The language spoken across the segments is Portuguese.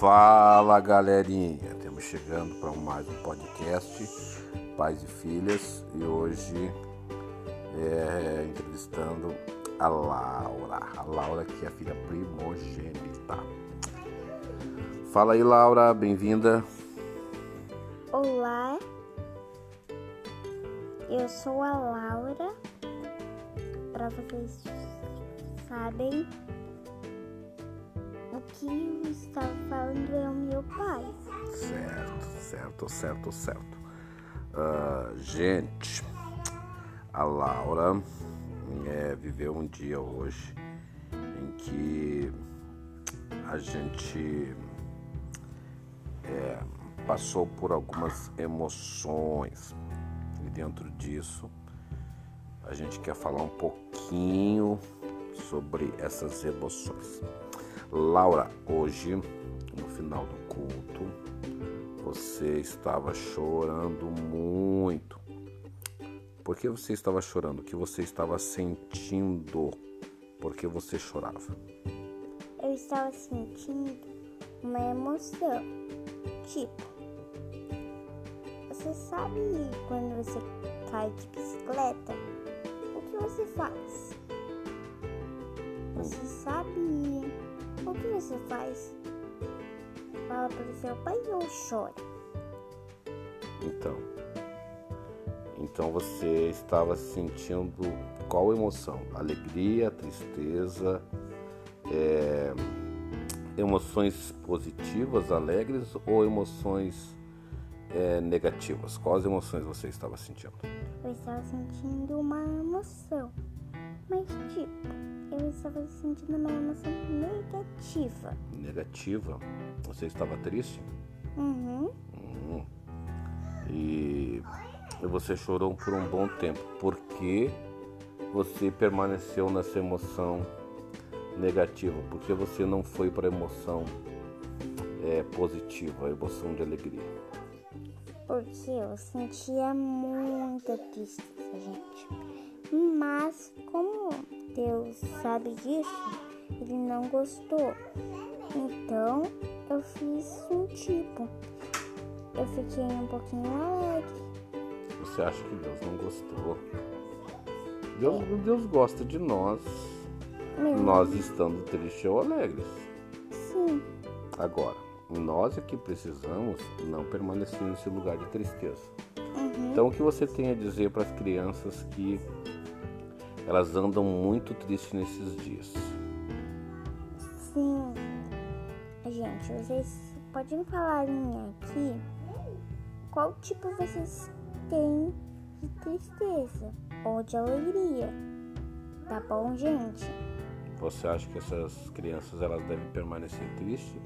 Fala galerinha, estamos chegando para mais um podcast Pais e Filhas e hoje é, entrevistando a Laura, a Laura que é a filha primogênita. Fala aí Laura, bem-vinda. Olá, eu sou a Laura. Para vocês sabem, o que eu estava falando. Certo, certo, certo, certo. Uh, gente, a Laura é, viveu um dia hoje em que a gente é, passou por algumas emoções e dentro disso a gente quer falar um pouquinho sobre essas emoções. Laura, hoje, no final do culto, você estava chorando muito. Por que você estava chorando? O que você estava sentindo? Por que você chorava? Eu estava sentindo uma emoção. Tipo, você sabe quando você cai de bicicleta? O que você faz? Você sabe o que você faz? Fala para o seu pai ou chora? Então, então você estava sentindo qual emoção? Alegria, tristeza, é, emoções positivas, alegres ou emoções é, negativas? Quais emoções você estava sentindo? Eu estava sentindo uma emoção, mas tipo, eu estava sentindo uma emoção negativa. Negativa? Você estava triste? Uhum. Hum. E você chorou por um bom tempo. Por que você permaneceu nessa emoção negativa? Porque você não foi para a emoção é, positiva, a emoção de alegria? Porque eu sentia muita tristeza, gente. Mas como Deus sabe disso, ele não gostou. Então eu fiz um tipo. Eu fiquei um pouquinho alegre. Você acha que Deus não gostou? Deus, Deus gosta de nós, Mesmo. nós estando tristes ou alegres. Sim, Agora, nós é que precisamos não permanecer nesse lugar de tristeza. uhum. Então, o que você tem a dizer para as crianças que elas andam muito tristes nesses dias? sim. Gente, vocês podem falar aqui qual tipo vocês têm de tristeza ou de alegria. Tá bom, gente? Você acha que essas crianças elas devem permanecer tristes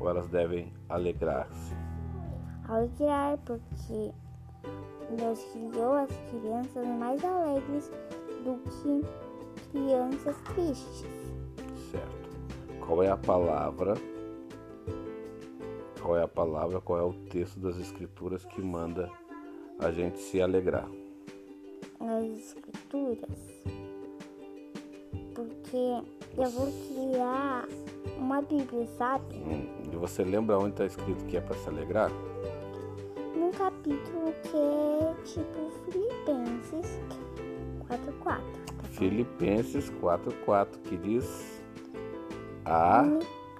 ou elas devem alegrar-se? alegrar, porque Deus criou as crianças mais alegres do que crianças tristes. Certo. Qual é a palavra? Qual é a palavra? Qual é o texto das escrituras que manda a gente se alegrar? Nas escrituras. Porque eu vou criar uma Bíblia, sabe? Hum, E você lembra onde está escrito que é para se alegrar? Num capítulo que é tipo Filipenses 4.4. Tá? Filipenses 4:4 que diz: a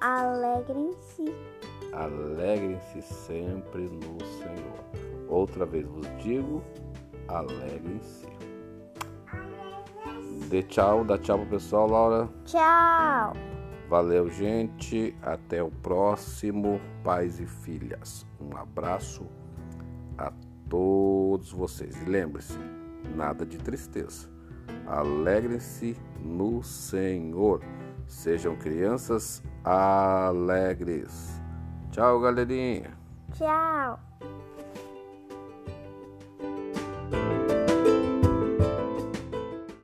Alegrem-se Alegrem-se sempre no Senhor. Outra vez vos digo, alegrem-se. Dê tchau, dá tchau pro pessoal, Laura. Tchau! Valeu, gente. Até o próximo, pais e filhas. Um abraço a todos vocês. E lembre-se, nada de tristeza. Alegrem-se no Senhor. Sejam crianças alegres. Tchau, galerinha. Tchau!